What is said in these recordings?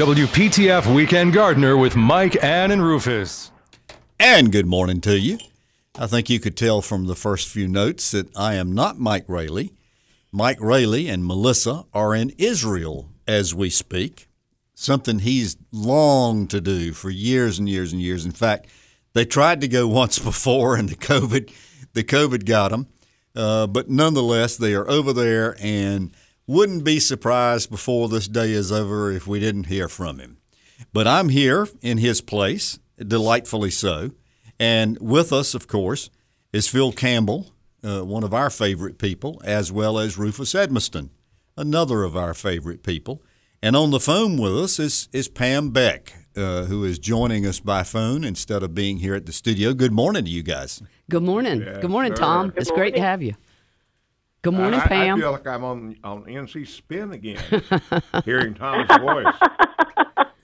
WPTF Weekend Gardener with Mike, Ann, and Rufus. And good morning to you. I think you could tell from the first few notes that I am not Mike Raley. Mike Raley and Melissa are in Israel as we speak, something he's longed to do for years and years and years. In fact, they tried to go once before, and the COVID, the COVID got them. Uh, but nonetheless, they are over there, and wouldn't be surprised before this day is over if we didn't hear from him. But I'm here in his place, delightfully so. And with us, of course, is Phil Campbell, uh, one of our favorite people, as well as Rufus Edmisten, another of our favorite people. And on the phone with us is, is Pam Beck, uh, who is joining us by phone instead of being here at the studio. Good morning to you guys. Good morning. Good morning, sir. Tom. it's great to have you. Good morning, I, Pam. I feel like I'm on on NC Spin again, hearing Tom's voice.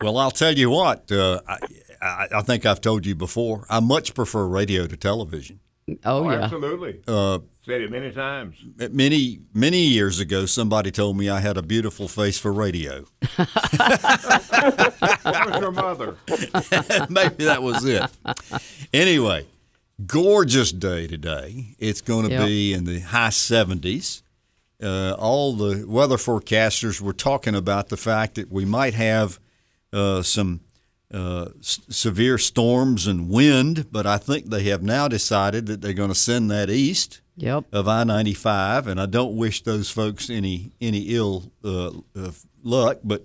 Well, I'll tell you what, uh, I, I, I think I've told you before, I much prefer radio to television. oh, Oh, yeah. absolutely. Uh, Said it many times. many, many years ago, somebody told me I had a beautiful face for radio. What was your mother? Maybe that was it. Anyway, gorgeous day today. It's going to Yep. be in the high 70s. Uh, all the weather forecasters were talking about the fact that we might have uh, some uh, s- severe storms and wind, but I think they have now decided that they're going to send that east Yep. of I ninety five, and I don't wish those folks any any ill uh, uh, luck, but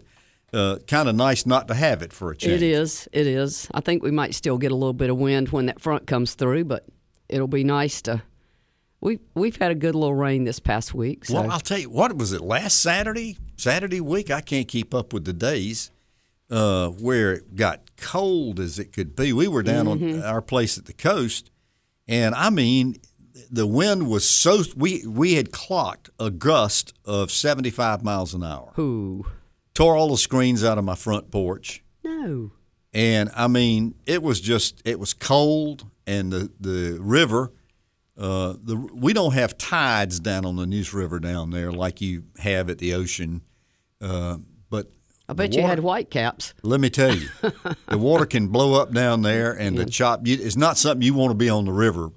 uh, kind of nice not to have it for a change. It is. It is. I think we might still get a little bit of wind when that front comes through, but it'll be nice to. We we've had a good little rain this past week. So. Well, I'll tell you what was it last Saturday, Saturday week. I can't keep up with the days uh, where it got cold as it could be. We were down on our place at the coast, and I mean, the wind was so we we had clocked a gust of seventy five miles an hour. Ooh. Tore all the screens out of my front porch. No. and I mean, it was just it was cold, and the the river. Uh, the we don't have tides down on the Neuse River down there like you have at the ocean, uh, but I bet the you had white caps. Let me tell you, the water can blow up down there, and the chop. You, it's not something you want to be on the river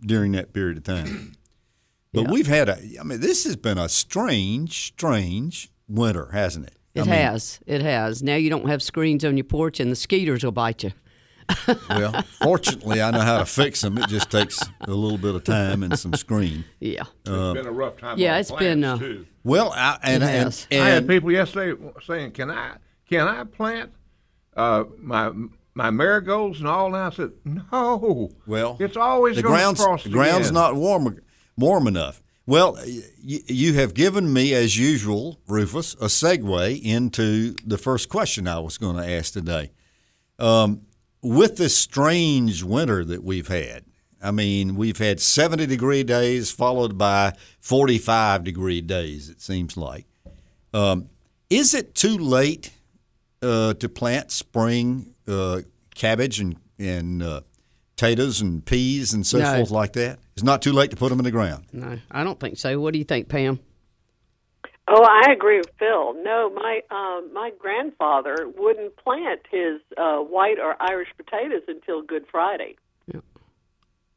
during that period of time. But Yeah. we've had a. I mean, this has been a strange, strange winter, hasn't it? It I mean, has. It has. Now you don't have screens on your porch, and the skeeters will bite you. Well, fortunately, I know how to fix them. It just takes a little bit of time and some screen. Yeah. It's been a rough time. yeah, on it's plants, been, uh, too. Well, I, and, It and, and I had people yesterday saying, "Can I can I plant uh, my my marigolds and all?" And I said, "No. well, it's always the gonna ground's frost the ground's again. not warm warm enough. Well, you, have given me, as usual, Rufus, a segue into the first question I was going to ask today. Um, with this strange winter that we've had, I mean, we've had 70 degree days followed by 45 degree days, it seems like. Um, is it too late uh, to plant spring uh, cabbage and, and uh, potatoes and peas and so No. forth like that? It's not too late to put them in the ground. No, I don't think so. What do you think, Pam? Oh, I agree with Phil. No, my um, my grandfather wouldn't plant his uh, white or Irish potatoes until Good Friday.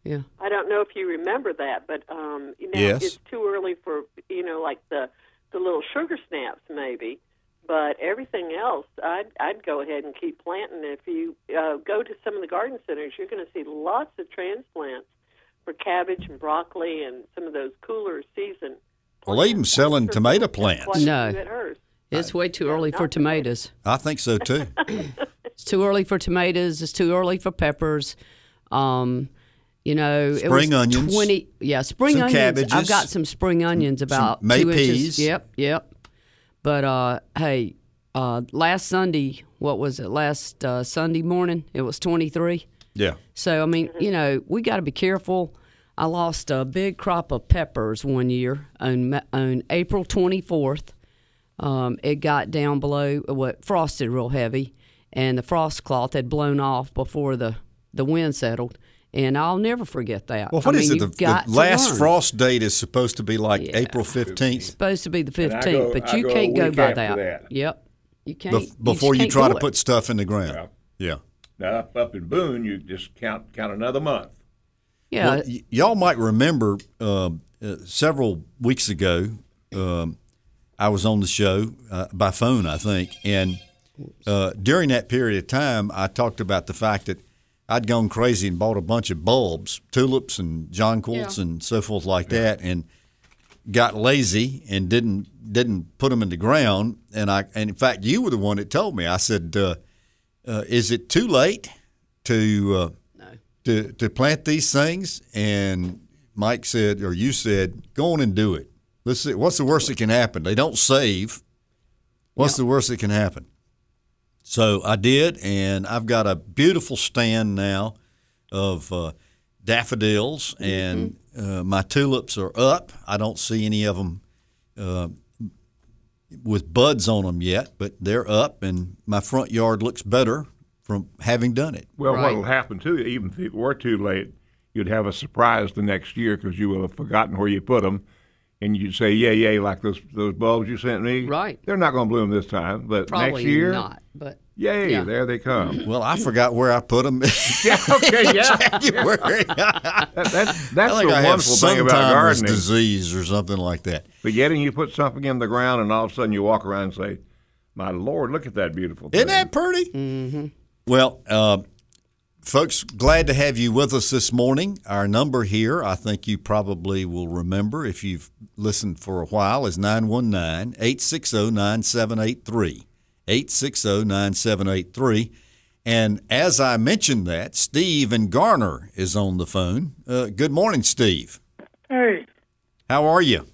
Yeah. I don't know if you remember that, but um, you know, Yes. it's too early for you know, like the the little sugar snaps maybe. But everything else, I'd I'd go ahead and keep planting. If you uh, go to some of the garden centers, you're going to see lots of transplants for cabbage and broccoli and some of those cooler season. Well, they even plants. selling I'm tomato plants. No. few at hers. It's way too early for tomatoes. I think so too. It's too early for tomatoes. It's too early for peppers. Um, you know, it Spring was onions. Twenty, yeah, spring Some onions. I've got some spring onions about May two peas. inches. Yep, yep. But uh, hey, uh, last Sunday, what was it? Last uh, Sunday morning, it was twenty three. yeah. So I mean, you know, we got to be careful. I lost a big crop of peppers one year on on April 24th. Um, it got down below what frosted real heavy, and the frost cloth had blown off before the the wind settled. And I'll never forget that. Well, what I is it? The, got the last learn. frost date is supposed to be like April 15th. supposed to be the 15th, but you go can't go by that. that. Yep, you can't Bef- before you can't try to it. put stuff in the ground. Yeah. Now up, up in Boone, you just count count another month. Yeah, Well, y- y'all might remember um, uh, several weeks ago, um, I was on the show uh, by phone, I think, and uh, during that period of time, I talked about the fact that I'd gone crazy and bought a bunch of bulbs, tulips and jonquils Yeah. and so forth like that, and got lazy and didn't didn't put them in the ground. And I, and in fact, you were the one that told me. I said, uh, uh, "Is it too late to?" Uh, to to plant these things? And Mike said, or you said, go on and do it. Let's see. What's the worst that can happen? They don't save. What's the worst that can happen? So I did, and I've got a beautiful stand now of uh, daffodils, and uh, my tulips are up. I don't see any of them uh, with buds on them yet, but they're up, and my front yard looks better from having done it. Well, Right. what'll happen too, even if it were too late, you'd have a surprise the next year because you will have forgotten where you put them, and you'd say, "Yay, yay!" Like those those bulbs you sent me. Right. They're not going to bloom this time, but probably next year, not. But yay! Yeah. There they come. Well, I forgot where I put them. yeah. Okay. Yeah. January. That, that's I that's think the wonderful thing about Alzheimer's gardening. disease or something like that. But yet, and you put something in the ground, and all of a sudden you walk around and say, "My Lord, look at that beautiful thing." Isn't that pretty? Mm-hmm. Well, uh, folks, glad to have you with us this morning. Our number here, I think you probably will remember if you've listened for a while, is 919 860 9783. 860 9783. And as I mentioned that, Steve and Garner is on the phone. Uh, good morning, Steve. Hey, How are you?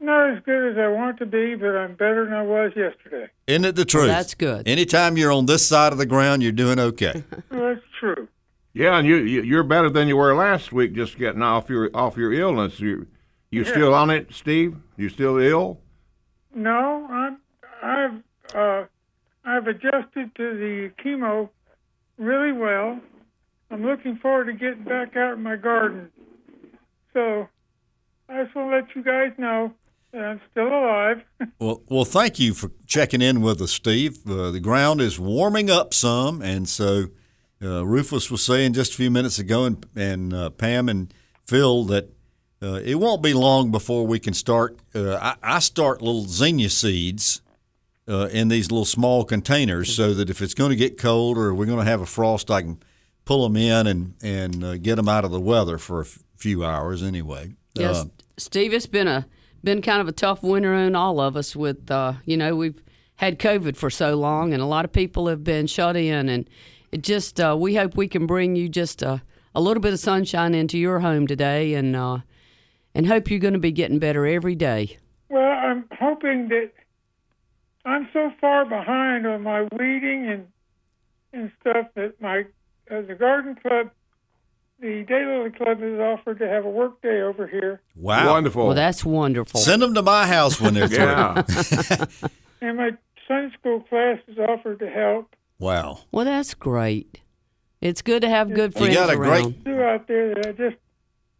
Not as good as I want to be, but I'm better than I was yesterday. Isn't it the truth? that's good. Anytime you're on this side of the ground, you're doing okay. Well, that's true. Yeah, and you, you you're better than you were last week. Just getting off your off your illness. You you still on it, Steve? You still ill? No, I'm I've uh, I've adjusted to the chemo really well. I'm looking forward to getting back out in my garden. So I just want to let you guys know that I'm still alive. Well, well, thank you for checking in with us, Steve. Uh, the ground is warming up some, and so uh, Rufus was saying just a few minutes ago, and, and uh, Pam and Phil that uh, it won't be long before we can start. Uh, I, I start little zinnia seeds uh, in these little small containers, so that if it's going to get cold or we're going to have a frost, I can pull them in and and uh, get them out of the weather for a f- few hours anyway. Yes, Uh, Steve, it's been a been kind of a tough winter on all of us. With uh, you know, we've had COVID for so long, and a lot of people have been shut in, and it just uh, we hope we can bring you just a, a little bit of sunshine into your home today, and uh, and hope you're going to be getting better every day. Well, I'm hoping that I'm so far behind on my weeding and and stuff that my uh, the garden club, the Daylily Club has offered to have a work day over here, wow, Wonderful. Well, that's wonderful. Send them to my house when they're through. and my Sunday school class has offered to help. Wow. Well, that's great. It's good to have good friends You got a great- around. Do out there that I just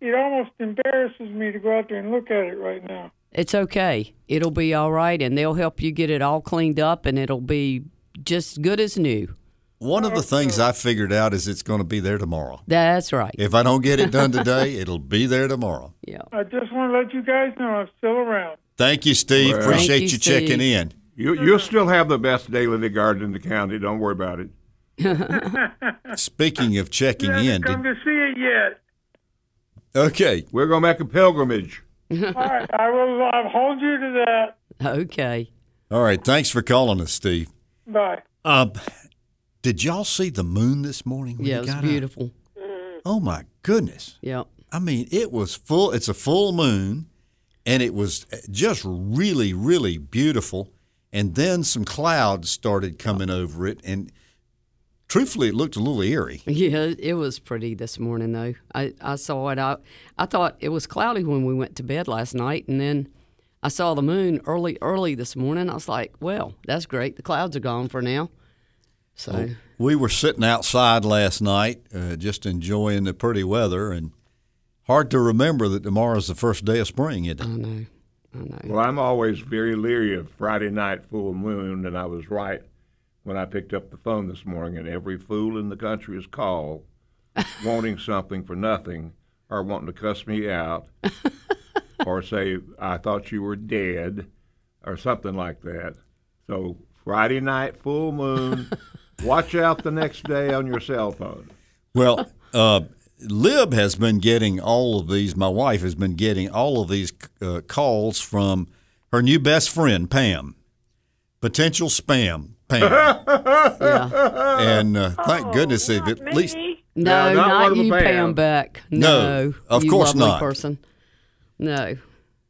it almost embarrasses me to go out there and look at it right now. It's okay. It'll be all right, and they'll help you get it all cleaned up, and it'll be just good as new. One of the things I figured out is it's going to be there tomorrow. That's right. If I don't get it done today, it'll be there tomorrow. Yeah. I just want to let you guys know I'm still around. Thank you, Steve. Well- Appreciate Thank you, you, checking in. You you'll still have the best daily garden in the county. Don't worry about it. Speaking of checking You haven't in, come did, to see it yet. okay. We're gonna make a pilgrimage. All right, I will. I'll hold you to that. Okay. All right. Thanks for calling us, Steve. Bye. Um, did y'all see the moon this morning? when Yeah, you it was got up? beautiful. Mm-hmm. Oh my goodness! Yeah. I mean, it was full. It's a full moon, and it was eh, just really, really beautiful. And then some clouds started coming over it, and truthfully, it looked a little eerie. Yeah, it was pretty this morning though. I, I saw it. I I thought it was cloudy when we went to bed last night, and then I saw the moon early early this morning. I was like, well, that's great. The clouds are gone for now. So We were sitting outside last night, uh, just enjoying the pretty weather, and hard to remember that tomorrow's the first day of spring, isn't it? I know, I know. Well, I'm always very leery of Friday night full moon, and I was right when I picked up the phone this morning, and every fool in the country is called wanting something for nothing or wanting to cuss me out or say, I thought you were dead or something like that. So, Friday night full moon, watch out the next day on your cell phone. Well, uh, Lib has been getting all of these. My wife has been getting all of these uh, calls from her new best friend, Pam. Potential spam, Pam. Yeah. and uh, thank goodness they've Not at least. No, No, not not, you, them, Pam Pam. Beck. No, No, of you course lovely not. Person. No,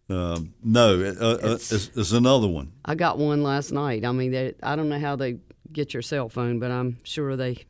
Um, no, uh, uh, It's- it's, it's another one. I got one last night. I mean, they, I don't know how they get your cell phone, but I'm sure they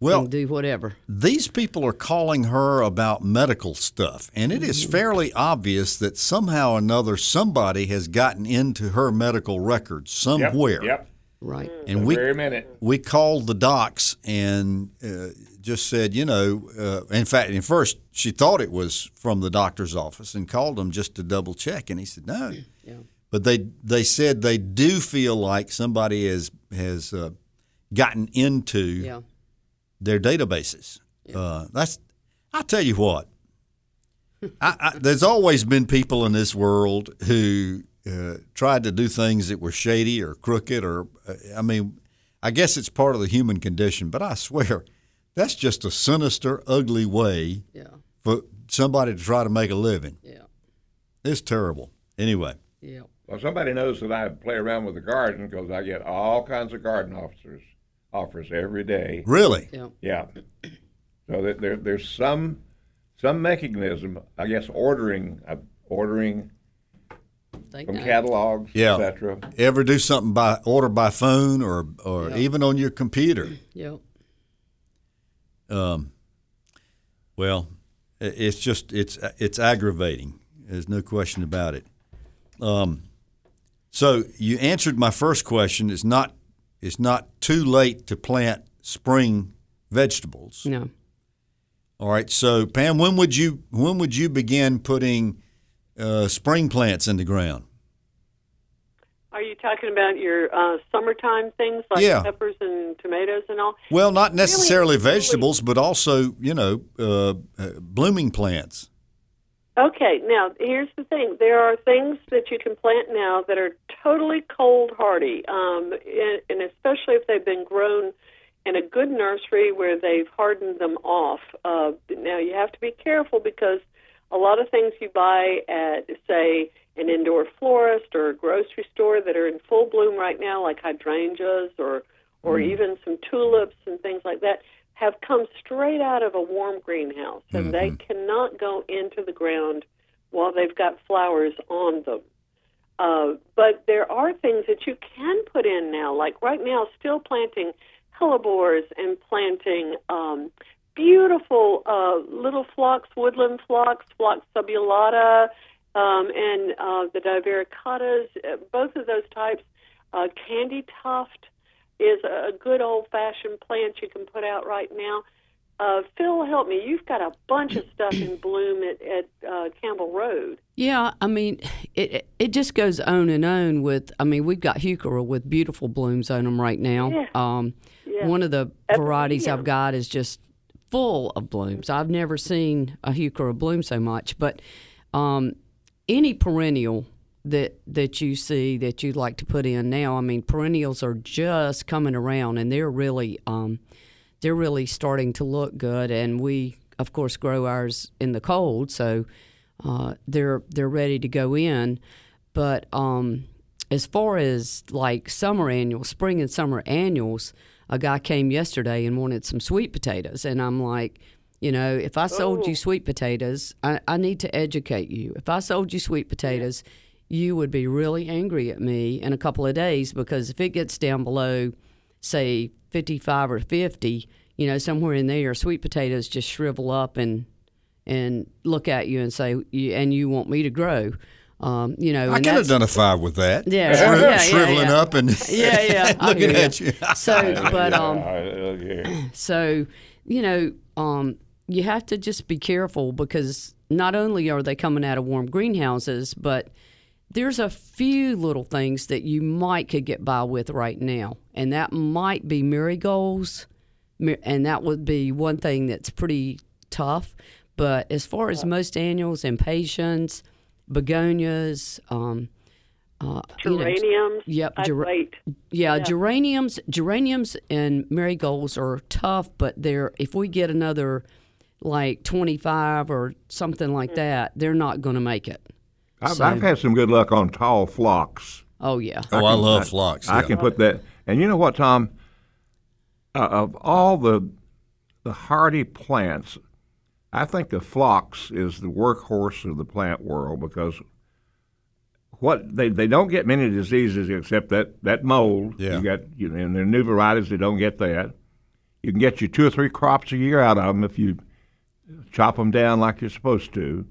Well, can do whatever. these people are calling her about medical stuff, and it Mm-hmm. fairly obvious that somehow or another somebody has gotten into her medical records somewhere. Yep. Right. And we Very minute. we called the docs and uh, just said, you know, uh, in fact, at first she thought it was from the doctor's office and called him just to double check, and he said no. Yeah. But they they said they do feel like somebody has has uh, gotten into Yeah. their databases. Uh, that's I tell you what. I, I, there's always been people in this world who uh, tried to do things that were shady or crooked, or uh, I mean, I guess it's part of the human condition. But I swear, that's just a sinister, ugly way Yeah. for somebody to try to make a living. Yeah. It's terrible. Anyway, Yeah. Well, somebody knows that I play around with the garden because I get all kinds of garden officers offers every day. really, Yeah. Yeah. So that there, there's some some mechanism, I guess, ordering uh, ordering Think from no. catalogs, Yeah. etc. ever do something by order by phone or or Yeah. even on your computer? Yeah. Um, well, it's just it's it's aggravating. There's no question about it. Um, so you answered my first question. It's not it's not too late to plant spring vegetables. No. All right. So Pam, when would you when would you begin putting uh, spring plants in the ground? Are you talking about your uh, summertime things like Yeah. peppers and tomatoes and all? Well, not necessarily really- vegetables, but also you know uh, uh, blooming plants. Okay, now here's the thing: there are things that you can plant now that are totally cold hardy, um, and, and especially if they've been grown in a good nursery where they've hardened them off. Uh, now you have to be careful because a lot of things you buy at, say, an indoor florist or a grocery store that are in full bloom right now, like hydrangeas or or even some tulips and things like that, have come straight out of a warm greenhouse, and they cannot go into the ground while they've got flowers on them. Uh, but there are things that you can put in now, like right now, still planting hellebores and planting um, beautiful uh, little phlox, woodland phlox, phlox subulata, um, and uh, the divaricatas. Uh, both of those types. Uh, candy tuft is a good old fashioned plant you can put out right now. Uh, Phil, help me. You've got a bunch of stuff in bloom at, at uh, Campbell Road. Yeah, I mean, it it- just goes on and on with. I mean, we've got heuchera with beautiful blooms on them right now. Yeah. Um, Yeah. One of the varieties I've got is just full of blooms. I've never seen a heuchera bloom so much. But um, any perennial that that you see that you'd like to put in now, I mean, perennials are just coming around, and they're really um, they're really starting to look good. And we, of course, grow ours in the cold, so uh, they're they're ready to go in. But um, as far as like summer annuals, spring and summer annuals, a guy came yesterday and wanted some sweet potatoes, and I'm like, you know, if I sold you sweet potatoes, I, I need to educate you. If I sold you sweet potatoes, you would be really angry at me in a couple of days because if it gets down below say 55 or 50, you know, somewhere in there, sweet potatoes just shrivel up and and look at you and say, "You- and you want me to grow. Um, you know, I and can that's- identify with that. Yeah, Shriv- yeah, yeah, shriveling yeah. up and Yeah, yeah. Looking hear at you. So, but um, yeah. so, you know, um, you have to just be careful because not only are they coming out of warm greenhouses, but there's a few little things that you might could get by with right now, and that might be marigolds, and that would be one thing that's pretty tough. But as far as most annuals, impatiens, begonias, um, uh, you know, Geraniums. Yep, gera- wait. yeah, geraniums, geraniums and marigolds are tough, but they're if we get another like 25 or something like that, they're not going to make it. I've, So- I've had some good luck on tall phlox. Oh yeah. Oh, I can- love phlox. I yeah. can put that. And you know what, Tom? Uh, of all the the hardy plants, I think the phlox is the workhorse of the plant world because what they, they don't get many diseases except that, that mold. Yeah. You got you know, and there are new varieties that don't get that. You can get you two or three crops a year out of them if you chop them down like you're supposed to.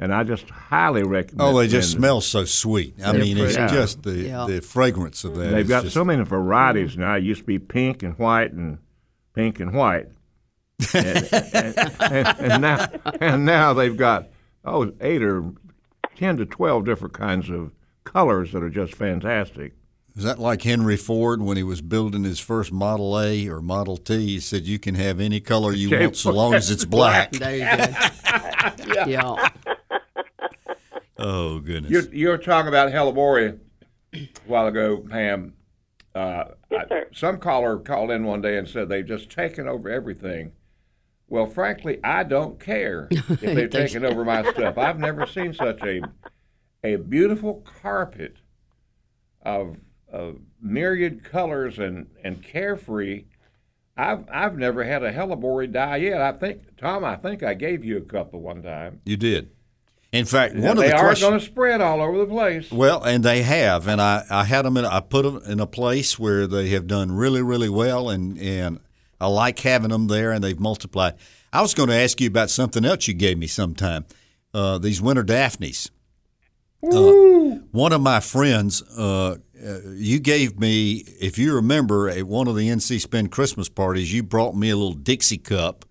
And I just highly recommend. Oh, they just and smell so sweet. I They're mean, it's pretty. just the Yeah. the fragrance of that. They've got just- so many mm. varieties now. It used to be pink and white and pink and white, and, and, and, and now and now they've got oh eight or ten to twelve different kinds of colors that are just fantastic. Is that like Henry Ford when he was building his first Model A or Model T? He said you can have any color you want so long as it's black. There you go. yeah. Oh goodness! You you were talking about hellebore a while ago, Pam. Uh, Yes, I- sir. some caller called in one day and said they've just taken over everything. Well, frankly, I don't care if they've taken over my stuff. I've never seen such a a beautiful carpet of of myriad colors and and carefree. I've I've never had a hellebore die yet. I think Tom, I think I gave you a couple one time. You did. In fact, one they of the they aren't going to spread all over the place. Well, and they have, and I, I had them in. I put them in a place where they have done really, really well, and and I like having them there, and they've multiplied. I was going to ask you about something else you gave me sometime. Uh, these winter daphnes. Uh, one of my friends, uh, uh, you gave me, if you remember, at one of the NC Spin Christmas parties, you brought me a little Dixie cup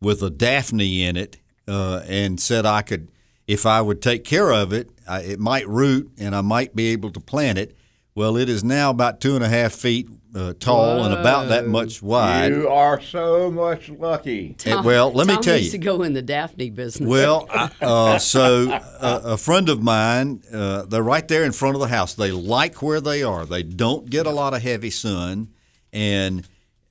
with a Daphne in it, uh, and said I could, if I would take care of it, I, it might root and I might be able to plant it. Well, it is now about two and a half feet uh, tall and about that much wide. You are so much lucky. And, well, let me tell needs you. to go in the Daphne business. Well, I, uh, so uh, a friend of mine, uh, they're right there in front of the house. They like where they are. They don't get a lot of heavy sun, and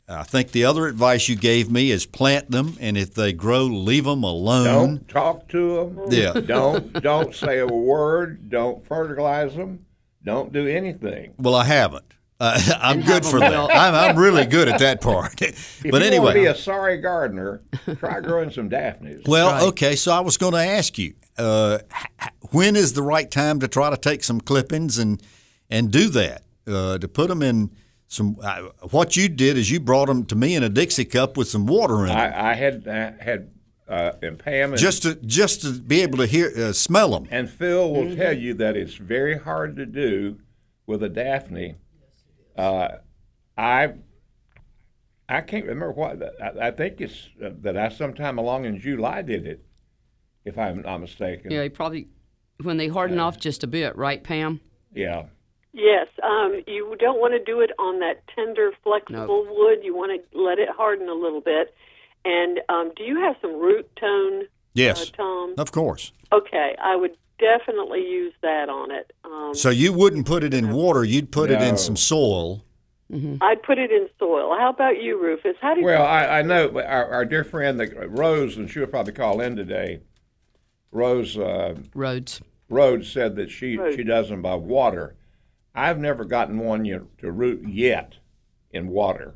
I think the other advice you gave me is plant them, and if they grow, leave them alone. Don't talk to them. Yeah. Don't don't say a word. Don't fertilize them. Don't do anything. Well, I haven't. Uh, I'm good for that. I'm, I'm really good at that part. If but you want to anyway, be a sorry gardener, try growing some daphnes. Well, right. okay. So I was going to ask you, uh, when is the right time to try to take some clippings and and do that? Uh, to put them in some. Uh, what you did is you brought them to me in a Dixie cup with some water in it, I, I had uh, had uh, and Pam and, just to just to be able to hear uh, smell them. and Phil will Mm-hmm. tell you that it's very hard to do with a daphne. Uh, I I can't remember what I, I think it's uh, that I sometime along in July did it, if I'm not mistaken. yeah, he probably when they harden off just a bit, right, Pam? Yeah. Yes, um, you don't want to do it on that tender, flexible wood. You want to let it harden a little bit. And um, do you have some Rootone, Yes, uh, Tom? of course. Okay, I would definitely use that on it. Um, So you wouldn't put it in water; you'd put it in some soil. I'd put it in soil. How about you, Rufus? How do you? Well, I, I know but our, our dear friend that Rose, and she'll probably call in today. Rose uh, Roads. Rhodes said that she Rhodes. she does them by water. I've never gotten one to root yet in water,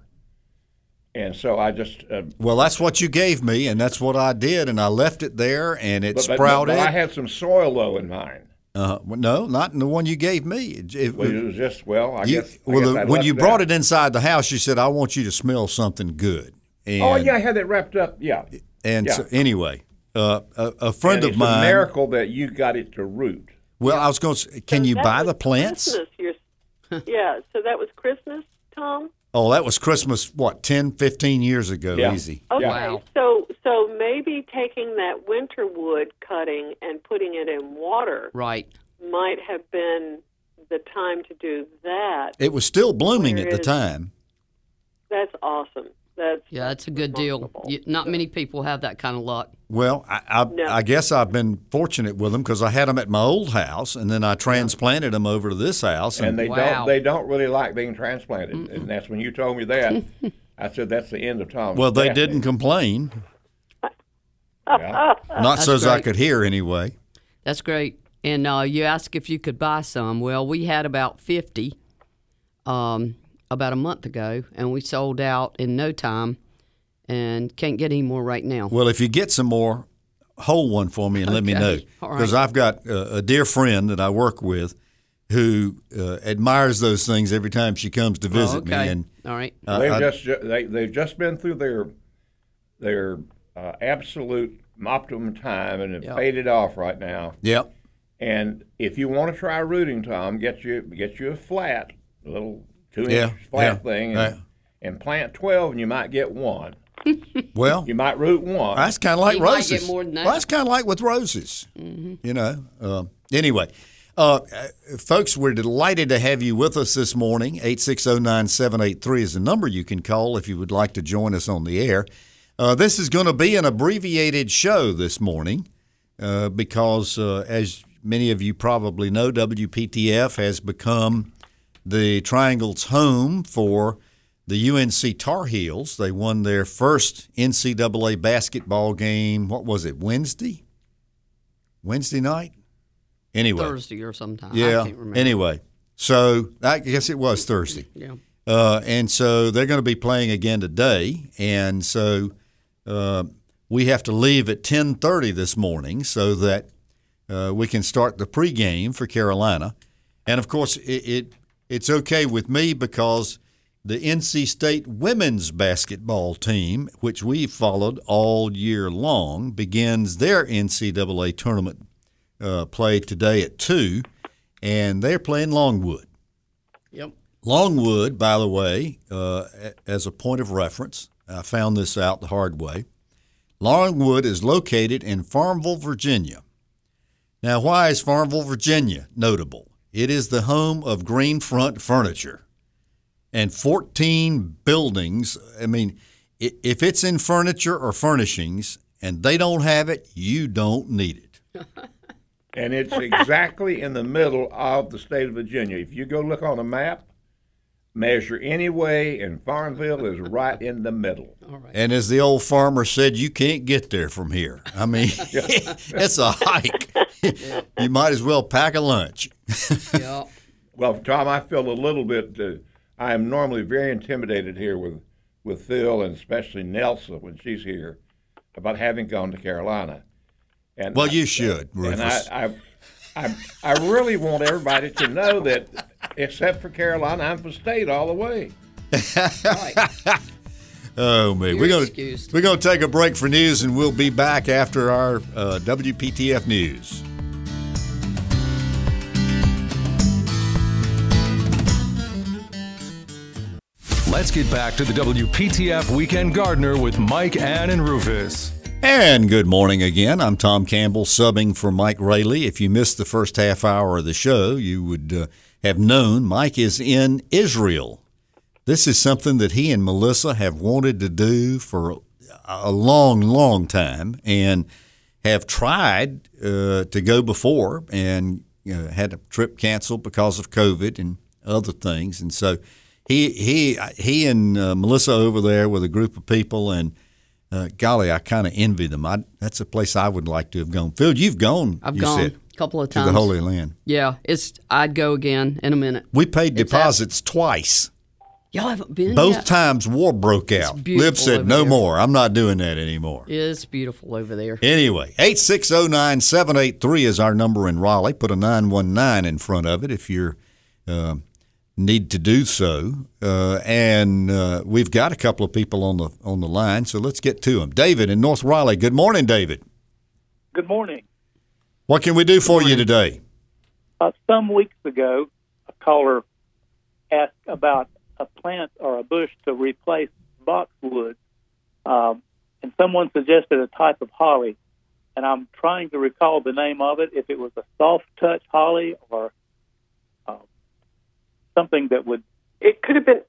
and so I just uh, Well, that's what you gave me, and that's what I did, and I left it there, and it but, but- sprouted. But I had some soil though in mine. Uh, well, no, not in the one you gave me. It- it- Well, it was just well. I you- guess. I well, guess the- when you brought it inside the house, you said, "I want you to smell something good." And, Oh yeah, I had it wrapped up. Yeah. And yeah. so, anyway, uh, a, a friend And of it's mine. a miracle that you got it to root. Well, I was going to. Can So you buy the plants? Christmas, yeah, so that was Christmas, Tom. Oh, that was Christmas. What 10, 15 years ago? Yeah. Easy. Okay, Wow. so so maybe taking that winter wood cutting and putting it in water Right. might have been the time to do that. It was still blooming Where at the time. That's awesome. That's Yeah, that's a good deal. You, not many people have that kind of luck. Well, I, I, No. I guess I've been fortunate with them because I had them at my old house, and then I transplanted them over to this house. and they Wow. don't they don't really like being transplanted. And that's when you told me that. I said that's the end of Tom. well, they didn't complain. Yeah. Not so as I could hear anyway. That's great. And uh, you asked if you could buy some. Well, we had about 50 um, about a month ago, and we sold out in no time and can't get any more right now. Well, if you get some more, hold one for me and let me know because right. I've got uh, a dear friend that I work with who uh, admires those things every time she comes to visit Oh, okay. me. And All right. uh, they've I- just they they've just been through their their uh, absolute optimum time and have Yep. faded off right now. yep. And if you want to try rooting, Tom, get you get you a flat, a little two inch Yeah, flat yeah, thing, and, yeah. and plant twelve, and you might get one. Well, You might root one. That's kind of like You might roses. get more than that. Well, that's kind of like with roses. You know. Um, anyway, uh, uh, folks, we're delighted to have you with us this morning. Eight six zero nine seven eight three is the number you can call if you would like to join us on the air. Uh, this is going to be an abbreviated show this morning uh, because, uh, as many of you probably know, WPTF has become the Triangle's home for the UNC Tar Heels. They won their first NCAA basketball game. What was it? Wednesday. Wednesday night. Anyway, Thursday or sometime. I yeah. can't remember. Anyway, so I guess it was Thursday. Yeah. Uh, and so they're going to be playing again today, and so uh, we have to leave at ten thirty this morning so that uh, we can start the pregame for Carolina. And of course, it, it it's okay with me because the NC State women's basketball team, which we've followed all year long, begins their NCAA tournament uh, play today at two, and they're playing Longwood. Yep. Longwood, by the way, uh, as a point of reference, I found this out the hard way. Longwood is located in Farmville, Virginia. Now, why is Farmville, Virginia notable? It is the home of Greenfront Furniture and 14 buildings. I mean, if it's in furniture or furnishings and they don't have it, you don't need it. and it's exactly in the middle of the state of Virginia. If you go look on a map, measure any way, and Farmville is right in the middle. And as the old farmer said, you can't get there from here. I mean, it's a hike. you might as well pack a lunch. Yeah. Well, Tom, I feel a little bit. Uh, I am normally very intimidated here with with Phil and especially Nelsa when she's here about having gone to Carolina. And Well, I- you should, And Rufus. I, I, I, I really want everybody to know that, except for Carolina, I'm for state all the way. Right. Oh man, You're we're gonna excused. we're gonna take a break for news, and we'll be back after our uh, WPTF news. Let's get back to the WPTF Weekend Gardener with Mike, Ann, and Rufus. And good morning again. I'm Tom Campbell, subbing for Mike Raley. If you missed the first half hour of the show, you would uh, have known Mike is in Israel. This is something that he and Melissa have wanted to do for a long, long time and have tried uh, to go before and you know, had a trip canceled because of COVID and other things. And so he he he and uh, Melissa over there with a group of people and uh, golly, I kind of envy them. I, that's a place I would like to have gone. Phil, you've gone. I've you gone said, a couple of times to the Holy Land. Yeah, it's. I'd go again in a minute. We paid It's at- deposits twice. Y'all haven't been Both yet? times war broke out. Liv beautiful said, "No there." more. I'm not doing that anymore." It's beautiful over there. Anyway, 8609783 is our number in Raleigh. Put a 919 in front of it if you uh, need to do so. Uh, and uh, we've got a couple of people on the on the line, so let's get to them. David in North Raleigh. Good morning, David. Good morning. What can we do for you today? Uh, some weeks ago, a caller asked about a plant or a bush to replace boxwood, um, and someone suggested a type of holly. And I'm trying to recall the name of it, if it was a soft touch holly or something that would. It could have been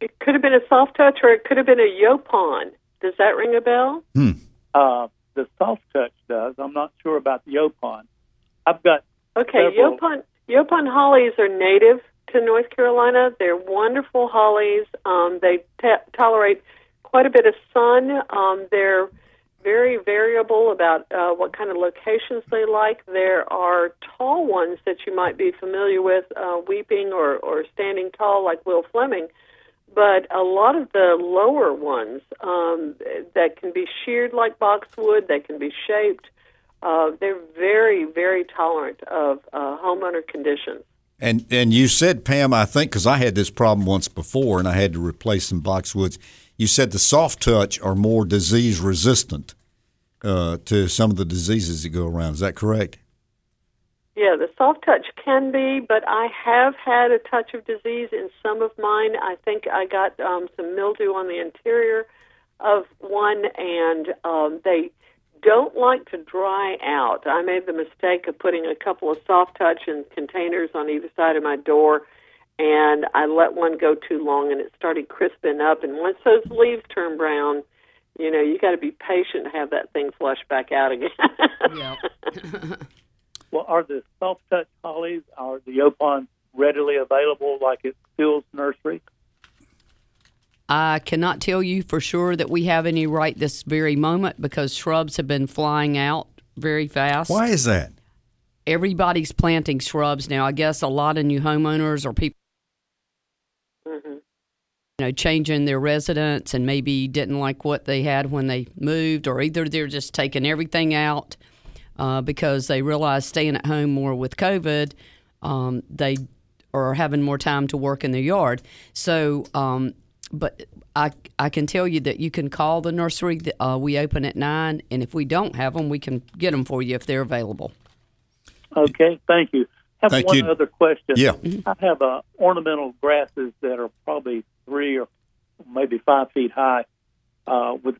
it could have been a soft touch or it could have been a yaupon. Does that ring a bell? Uh, the soft touch does. I'm not sure about the yaupon. I've got Okay, Several. Yaupon Yaupon hollies are native to North Carolina. They're wonderful hollies. Um, they t- tolerate quite a bit of sun. Um, they're very variable about uh, what kind of locations they like. There are tall ones that you might be familiar with, uh, weeping or, or standing tall, like Will Fleming. But a lot of the lower ones um, that can be sheared like boxwood, they can be shaped. Uh, they're very, very tolerant of uh, homeowner conditions. And and you said, Pam, I think because I had this problem once before, and I had to replace some boxwoods. You said the soft touch are more disease resistant uh, to some of the diseases that go around. Is that correct? Yeah, the soft touch can be, but I have had a touch of disease in some of mine. I think I got um, some mildew on the interior of one, and um, they don't like to dry out. I made the mistake of putting a couple of soft touch in containers on either side of my door, and I let one go too long, and it started crisping up. And once those leaves turn brown, you know, you got to be patient to have that thing flush back out again. Yeah. well, are the soft touch hollies are the yaupon readily available like at Phil's nursery? I cannot tell you for sure that we have any right this very moment because shrubs have been flying out very fast. Why is that? Everybody's planting shrubs now. I guess a lot of new homeowners or people you know changing their residence and maybe didn't like what they had when they moved or either they're just taking everything out uh, because they realize staying at home more with covid um, they are having more time to work in their yard so um, but I, I can tell you that you can call the nursery uh, we open at 9 and if we don't have them we can get them for you if they're available Okay, thank you. I Have Thank one you. other question. Yeah. I have uh, ornamental grasses that are probably three or maybe five feet high, uh, with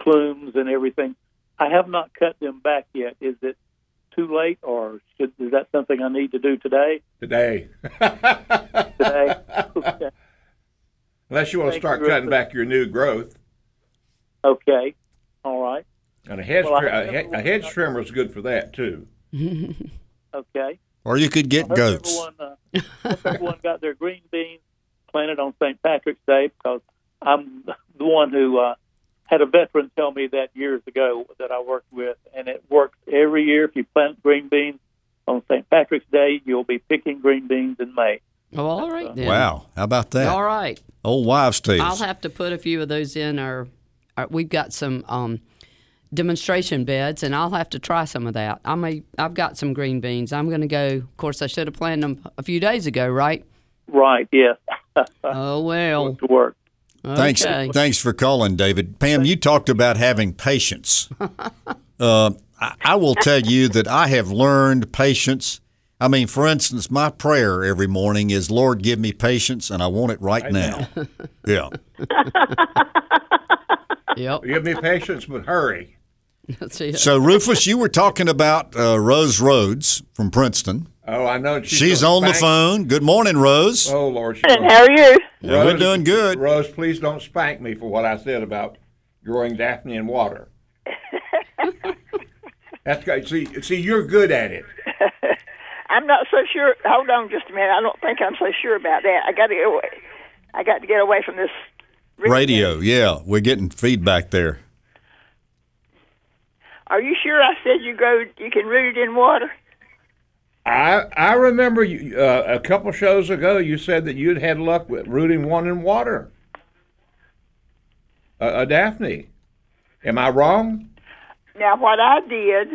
plumes and everything. I have not cut them back yet. Is it too late, or should, is that something I need to do today? today. Today. okay. Unless you want to start you, cutting Rufus. back your new growth. Okay. All right. And a hedge, Well, I tri- a, have a hedge trimmer is good for that too. Okay. Or you could get I hope goats. Everyone, uh, everyone got their green beans planted on St. Patrick's Day because I'm the one who uh, had a veteran tell me that years ago that I worked with, and it works every year. If you plant green beans on St. Patrick's Day, you'll be picking green beans in May. oh all right then Wow, how about that? all right Old wives' tales. I'll have to put a few of those in our. our we've got some um, demonstration beds, and I'll have to try some of that. I may. I've got some green beans. I'm going to go. Of course, I should have planned them a few days ago, right? Right? Yes. Oh well. to work. Thanks, Okay. thanks for calling, David. Pam, you talked about having patience. uh, I, I will tell you that I have learned patience. I mean, for instance, my prayer every morning is, "Lord, give me patience, and I want it right, now." yeah. Yep. Give me patience, but hurry. That's it. So, Rufus, you were talking about uh, Rose Rhodes from Princeton. Oh, I know. She's, She's gonna on the phone. Good morning, Rose. Oh Lord, she's And how are you? Yeah, we're doing good. Rose, please don't spank me for what I said about growing Daphne in water. That's good. See, see, you're good at it. I'm not so sure. Hold on just a minute. I don't think I'm so sure about that. I got to get away. I got to get away from this Radio, yeah, we're getting feedback there. Are you sure I said you grow? You can root it in water? I I remember you, uh, a couple shows ago you said that you'd had luck with rooting one in water. A, a Daphne. Am I wrong? Now, what I did,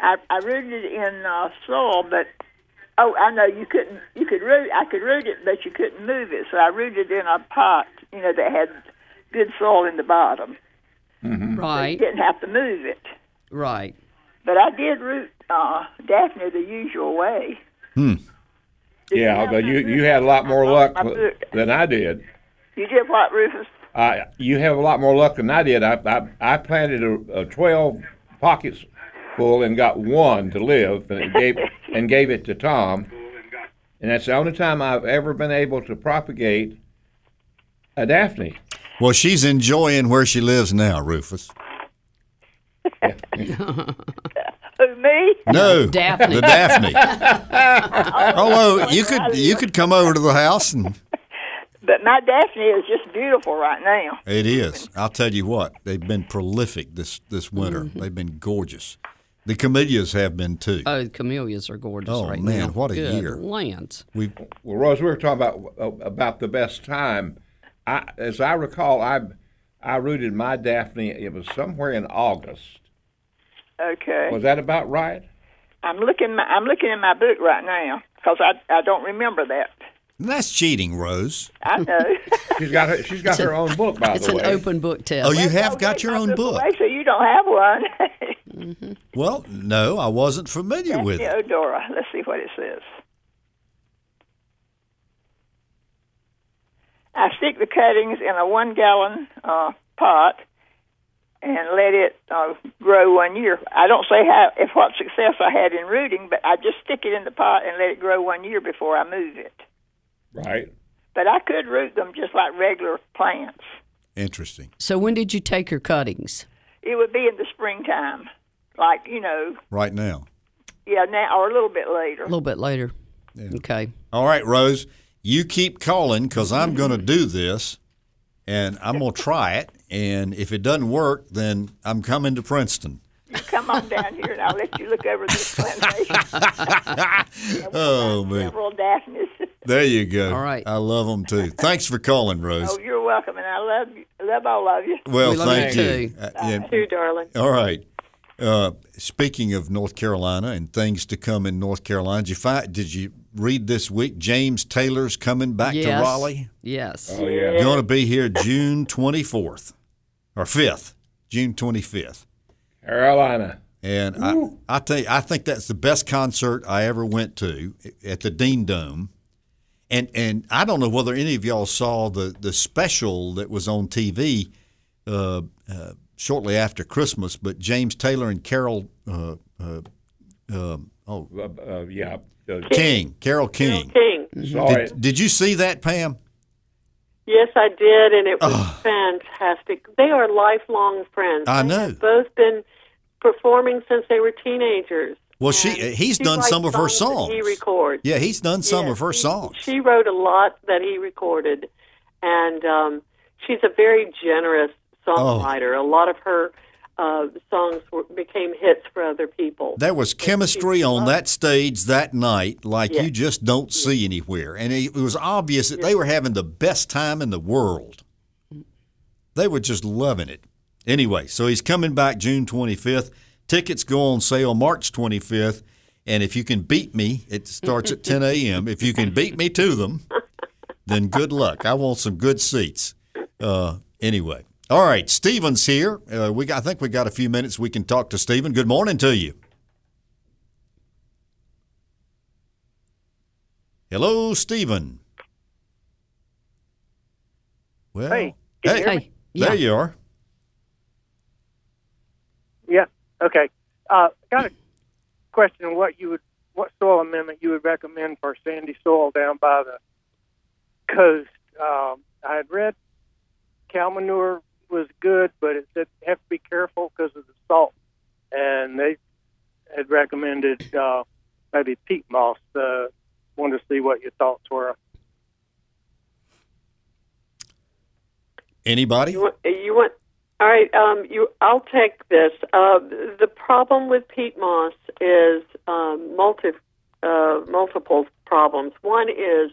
I, I rooted in uh, soil, but oh, I know you couldn't. You could root. I could root it, but you couldn't move it. So I rooted in a pot, you know, that had good soil in the bottom. You Right, didn't have to move it. right. But I did root uh, Daphne the usual way. Hm. Yeah, but you you had a lot more luck than I did. You did what, Rufus? Uh, you have a lot more luck than I did. I I, I planted a, a twelve pockets full and got one to live, and it gave and gave it to Tom. And that's the only time I've ever been able to propagate a Daphne. Well, she's enjoying where she lives now, Rufus. Who, me? No, Daphne. the Daphne. Although you could you could come over to the house and But my Daphne is just beautiful right now. it is. I'll tell you what, they've been prolific this this winter. Mm-hmm. They've been gorgeous. The camellias have been too. Oh, the camellias are gorgeous Oh, right man, now. what a Good year. Lands. We Well, Rose, we were talking about about the best time. I, as I recall, I I rooted my Daphne. It was somewhere in August. Okay. Was that about right? I'm looking. My, I'm looking in my book right now because I I don't remember that. that's cheating, Rose. I know. She's got her. She's got her own book, by the way. It's an open book test. Oh, you have Don't got your own book. Away, so you don't have one. mm-hmm. Well, no, I wasn't familiar with yeah, it. Odora. Let's see what it says. I stick the cuttings in a one gallon uh, pot and let it uh, grow one year. I don't say how if what success I had in rooting, but I just stick it in the pot and let it grow one year before I move it. Right. But I could root them just like regular plants. Interesting. So when did you take your cuttings? It would be in the springtime, like you know, Right now. yeah, now or a little bit later. A little bit later. Okay. All right, Rose, you keep calling because I'm going to do this, and I'm going to try it. And if it doesn't work, then I'm coming to Princeton. Come on down here and I'll let you look over this plantation. Oh man, Several Daphnes. there you go. All right. I love them too. Thanks for calling, Rose. Oh, you're welcome, and I love you. love all of you. Well, We love thank you you. too. Uh, yeah, Too, darling. all right. Uh, speaking of North Carolina and things to come in North Carolina, did you find? Did you read this week? James Taylor's coming back yes. to Raleigh. Yes. Oh yeah. Going to be here June 24th or 5th, June 25th. Carolina. And I, I tell you, I think that's the best concert I ever went to at the Dean Dome. And and I don't know whether any of y'all saw the, the special that was on TV uh, uh, shortly after Christmas, but James Taylor and Carole uh, uh, um oh Uh, uh, yeah. Uh, King, Carole King. King. saw it. Did, did you see that, Pam? Yes, I did, and it was fantastic. They are lifelong friends. I know. They know. have both been performing since they were teenagers. Well, she he's she done some of her songs. He records. Yeah, he's done some Yes, of her he- songs. She wrote a lot that he recorded, and um, she's a very generous Oh. songwriter. A lot of her uh, songs were, became hits for other people. There was chemistry on that stage that night like Yes. you just don't see anywhere. And it was obvious that they were having the best time in the world. They were just loving it. Anyway, so he's coming back June 25th. Tickets go on sale March 25th. And if you can beat me, it starts at 10 a.m. If you can beat me to them, then good luck. I want some good seats. Uh, anyway. All right, Stephen's here. Uh, we got, I think we got a few minutes we can talk to Stephen. Good morning to you. Hello, Stephen. Well, Hey, hey, Hey. Yeah. there you are. Yeah. Okay. Uh, got a question on what you would, what soil amendment you would recommend for sandy soil down by the coast. Um, I had read cow manure was good, but it said have to be careful because of the salt, and they had recommended uh, maybe peat moss. Uh, wanted to see what your thoughts were. Anybody? You want, you want All right, um, you. I'll take this. Uh, the problem with peat moss is um, multi, uh, multiple problems. One is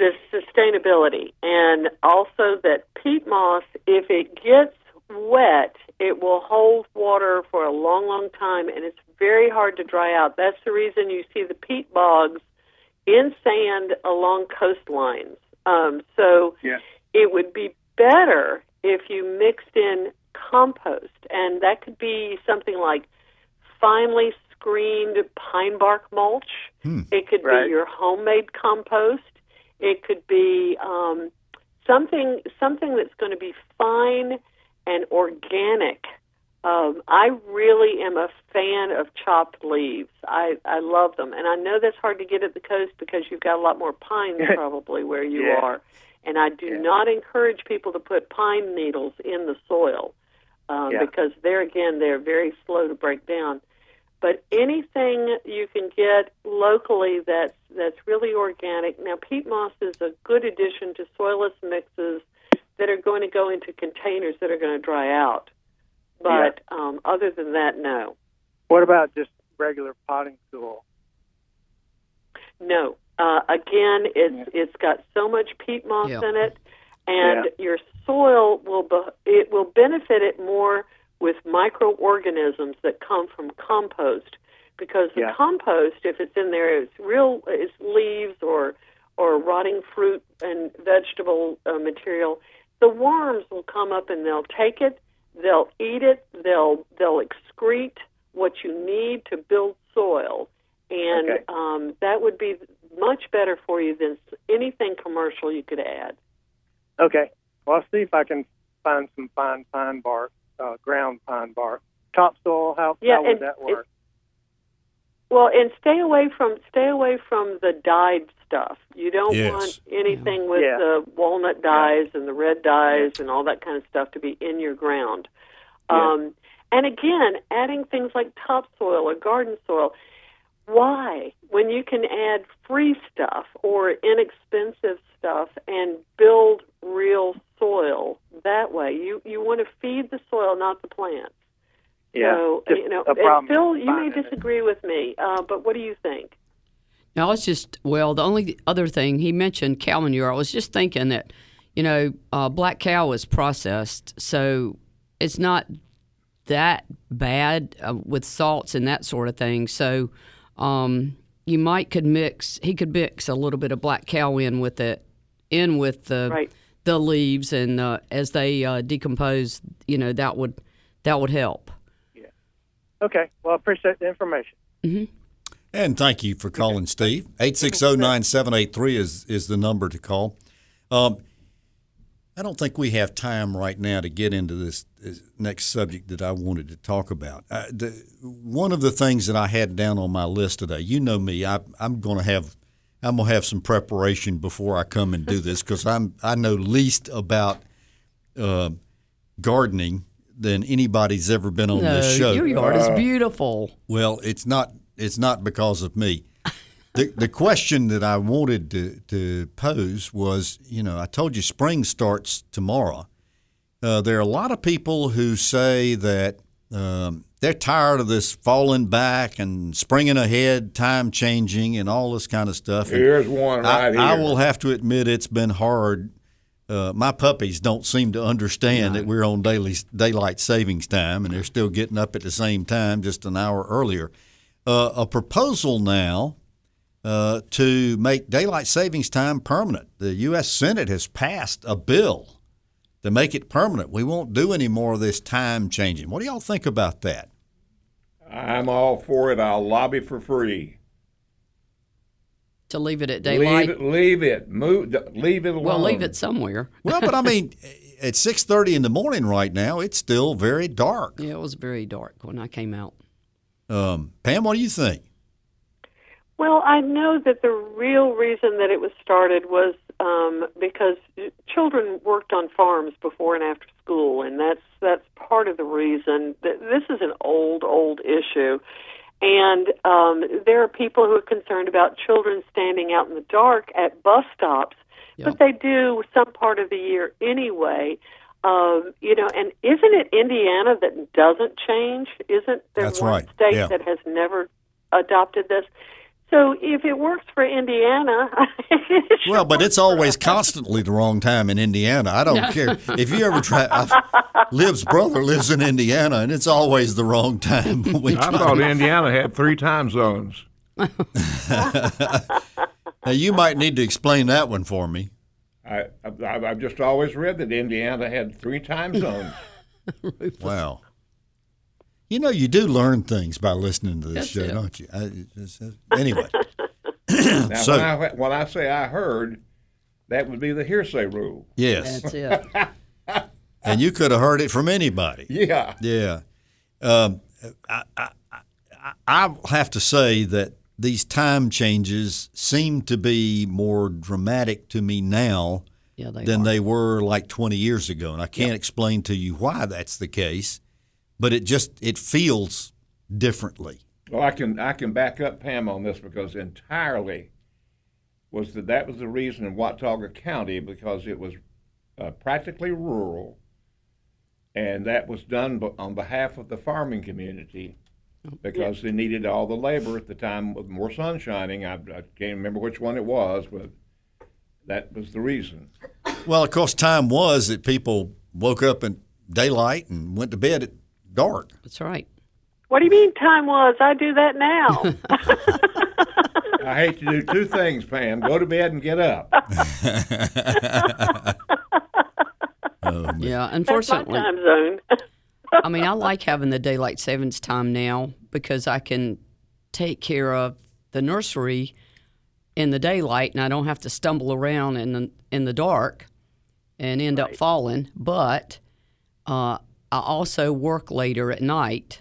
the sustainability, and also that peat moss, if it gets wet, it will hold water for a long, long time, and it's very hard to dry out. That's the reason you see the peat bogs in sand along coastlines. Um, so Yeah. it would be better if you mixed in compost, and that could be something like finely screened pine bark mulch. It could Right. be your homemade compost. It could be um, something something that's going to be fine and organic. Um, I really am a fan of chopped leaves. I I love them, and I know that's hard to get at the coast because you've got a lot more pines probably where you Yeah. are. And I do not encourage people to put pine needles in the soil um, Yeah. because there again they're very slow to break down. But anything you can get locally that's that's really organic. Now, peat moss is a good addition to soilless mixes that are going to go into containers that are going to dry out. But um, other than that, no, What about just regular potting soil? no. Uh, again, it's it's got so much peat moss Yeah. in it, and Yeah. your soil will be, it will benefit it more with microorganisms that come from compost because the Yeah. compost, if it's in there, it's real it's leaves or or rotting fruit and vegetable uh, material. The worms will come up and they'll take it, they'll eat it, they'll they'll excrete what you need to build soil, and Okay. um, that would be much better for you than anything commercial you could add. Okay. Well, I'll see if I can find some fine pine bark, uh, ground pine bark. Topsoil, how, Yeah, how would and that it- work? Well, and stay away from stay away from the dyed stuff. You don't Yes. want anything with Yeah. the walnut dyes and the red dyes and all that kind of stuff to be in your ground. Yeah. Um, and again, adding things like topsoil or garden soil. Why, when you can add free stuff or inexpensive stuff and build real soil that way? You you want to feed the soil, not the plants. yeah. So, you know, a and Phil, you may finding it. disagree with me, uh, but what do you think? No, it's just well. The only other thing he mentioned cow manure. I was just thinking that, you know, uh, black cow is processed, so it's not that bad uh, with salts and that sort of thing. So, um, you might could mix. He could mix a little bit of black cow in with it, in with the Right. The leaves, and uh, as they uh, decompose, you know, that would that would help. Yeah. Okay. Well, I appreciate the information. And thank you for calling, Steve. 860-9783 is, is the number to call. Um, I don't think we have time right now to get into this, this next subject that I wanted to talk about. Uh, the, one of the things that I had down on my list today, you know me, I, I'm going to have I'm going to have some preparation before I come and do this because I'm I know least about uh, gardening than anybody's ever been on no, this show. your yard is beautiful. Well, it's not. It's not because of me. The the question that I wanted to to pose was, you know, I told you spring starts tomorrow. Uh, there are a lot of people who say that um, they're tired of this falling back and springing ahead, time changing, and all this kind of stuff. And Here's one I, right I here. will have to admit it's been hard. Uh, my puppies don't seem to understand that we're on daily daylight savings time, and they're still getting up at the same time, just an hour earlier. Uh, a proposal now uh, to make daylight savings time permanent. The U.S. Senate has passed a bill to make it permanent. We won't do any more of this time changing. What do y'all think about that? I'm all for it. I'll lobby for free. To leave it at daylight. Leave it. Leave it. Move. Leave it alone. well, leave it somewhere. Well, but I mean, at six thirty in the morning right now, it's still very dark. Yeah, it was very dark when I came out. Um, Pam, what do you think? Well, I know that the real reason that it was started was um, because children worked on farms before and after school, and that's that's part of the reason. That This is an old, old issue, and um, there are people who are concerned about children standing out in the dark at bus stops, Yeah. but they do some part of the year anyway. Um, you know, and isn't it Indiana that doesn't change? Isn't there That's one right, state yeah. that has never adopted this? So if it works for Indiana, it Well, but it's always constantly the wrong time in Indiana. I don't care if you ever try. I've, Liv's brother lives in Indiana, and it's always the wrong time. I try- thought Indiana had three time zones. now you might need to explain that one for me. I, I, I've just always read that Indiana had three time zones. Wow. You know, you do learn things by listening to this That's show, it. don't you? I, it's- it's- anyway, Now, So- when, I, when I say I heard, that would be the hearsay rule. yes, That's it. and you could have heard it from anybody. Yeah. Yeah. Um, I, I, I, I have to say that these time changes seem to be more dramatic to me now Yeah, they than are. they were like 20 years ago. And I can't explain to you why that's the case, but it just it feels differently. Well, I can I can back up Pam on this because entirely was that that was the reason in Watauga County because it was uh, practically rural, and that was done on behalf of the farming community because they needed all the labor at the time with more sun shining. I, I can't remember which one it was, but that was the reason. Well, of course, time was that people woke up in daylight and went to bed at dark. That's right. What do you mean time was? I do that now. I hate to do two things, Pam: go to bed and get up. oh, Yeah, That's my unfortunately. time zone. I mean, I like having the daylight savings time now because I can take care of the nursery in the daylight, and I don't have to stumble around in the in the dark and end up falling. But uh, I also work later at night,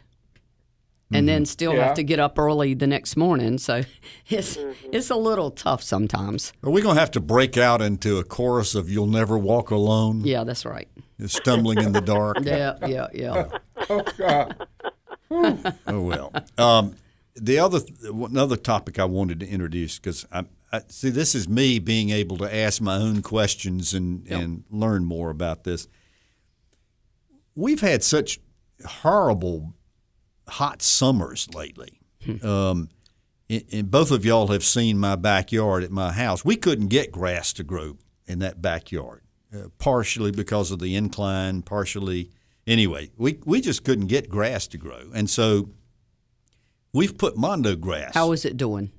and then still Yeah. have to get up early the next morning. So it's it's a little tough sometimes. Are we going to have to break out into a chorus of "You'll Never Walk Alone"? Yeah, that's right. stumbling in the dark. Yeah, yeah, yeah. Oh God! Oh well. Um, the other another topic I wanted to introduce because I, I see this is me being able to ask my own questions and and learn more about this. We've had such horrible hot summers lately. Um, and, and both of y'all have seen my backyard at my house. We couldn't get grass to grow in that backyard, uh, partially because of the incline, partially anyway. We we just couldn't get grass to grow, and so we've put mondo grass. How is it doing?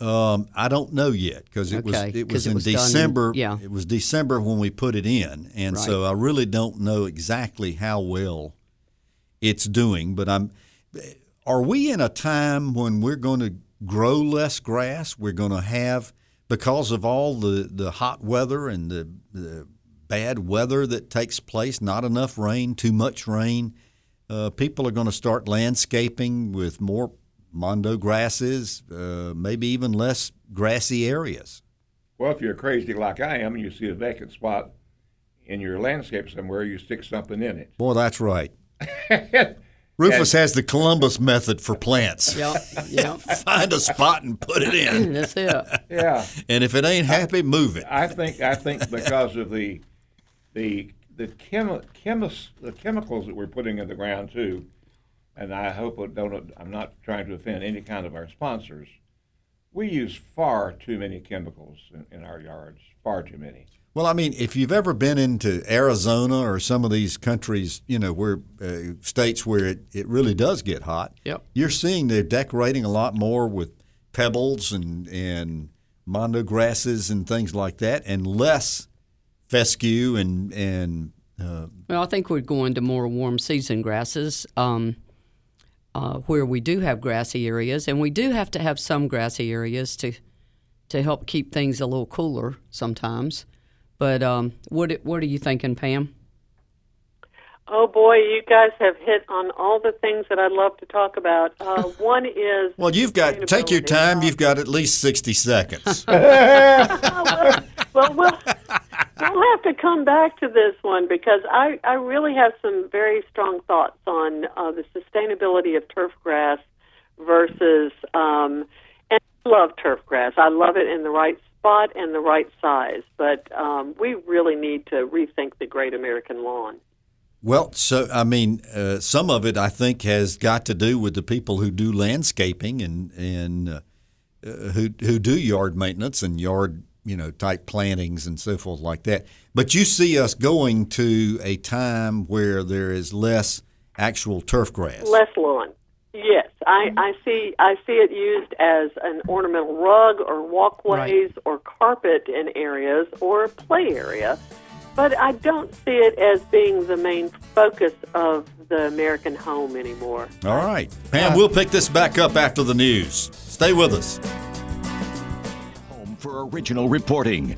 Um, I don't know yet because it was Okay, was it in was done in- December. yeah. it was December when we put it in, and so I really don't know exactly how well it's doing. But I'm. Are we in a time when we're going to grow less grass? We're going to have because of all the the hot weather and the the bad weather that takes place. Not enough rain, too much rain. Uh, people are going to start landscaping with more mondo grasses, uh, maybe even less grassy areas. Well, if you're crazy like I am and you see a vacant spot in your landscape somewhere, you stick something in it. Boy, that's right. Rufus has the Columbus method for plants. Yeah, yeah. Find a spot and put it in. That's it. Yeah, And if it ain't happy, move it. I think I think because of the the the chemi- chemis, the chemicals that we're putting in the ground too, and I hope it don't. I'm not trying to offend any kind of our sponsors. We use far too many chemicals in, in our yards. Far too many. Well, I mean, if you've ever been into Arizona or some of these countries, you know, where uh, states where it, it really does get hot, Yep. you're seeing they're decorating a lot more with pebbles and, and mondo grasses and things like that, and less fescue and and uh, Well, I think we're going to more warm season grasses um, uh, where we do have grassy areas, and we do have to have some grassy areas to to help keep things a little cooler sometimes. But um, what what are you thinking, Pam? Oh boy, you guys have hit on all the things that I'd love to talk about. Uh, one is well, you've got take your time. You've got at least sixty seconds. well, we'll we'll have to come back to this one because I I really have some very strong thoughts on uh, the sustainability of turf grass versus um, and love turf grass. I love it in the right spot and the right size. But um, we really need to rethink the Great American Lawn. Well, so I mean, uh, some of it I think has got to do with the people who do landscaping and and uh, uh, who who do yard maintenance and yard you know type plantings and so forth like that. But you see us going to a time where there is less actual turf grass. Less lawn. Yes, I, mm-hmm. I see. I see it used as an ornamental rug or walkways or carpet in areas or a play area, but I don't see it as being the main focus of the American home anymore. All right, Pam, we'll pick this back up after the news. Stay with us. For original reporting.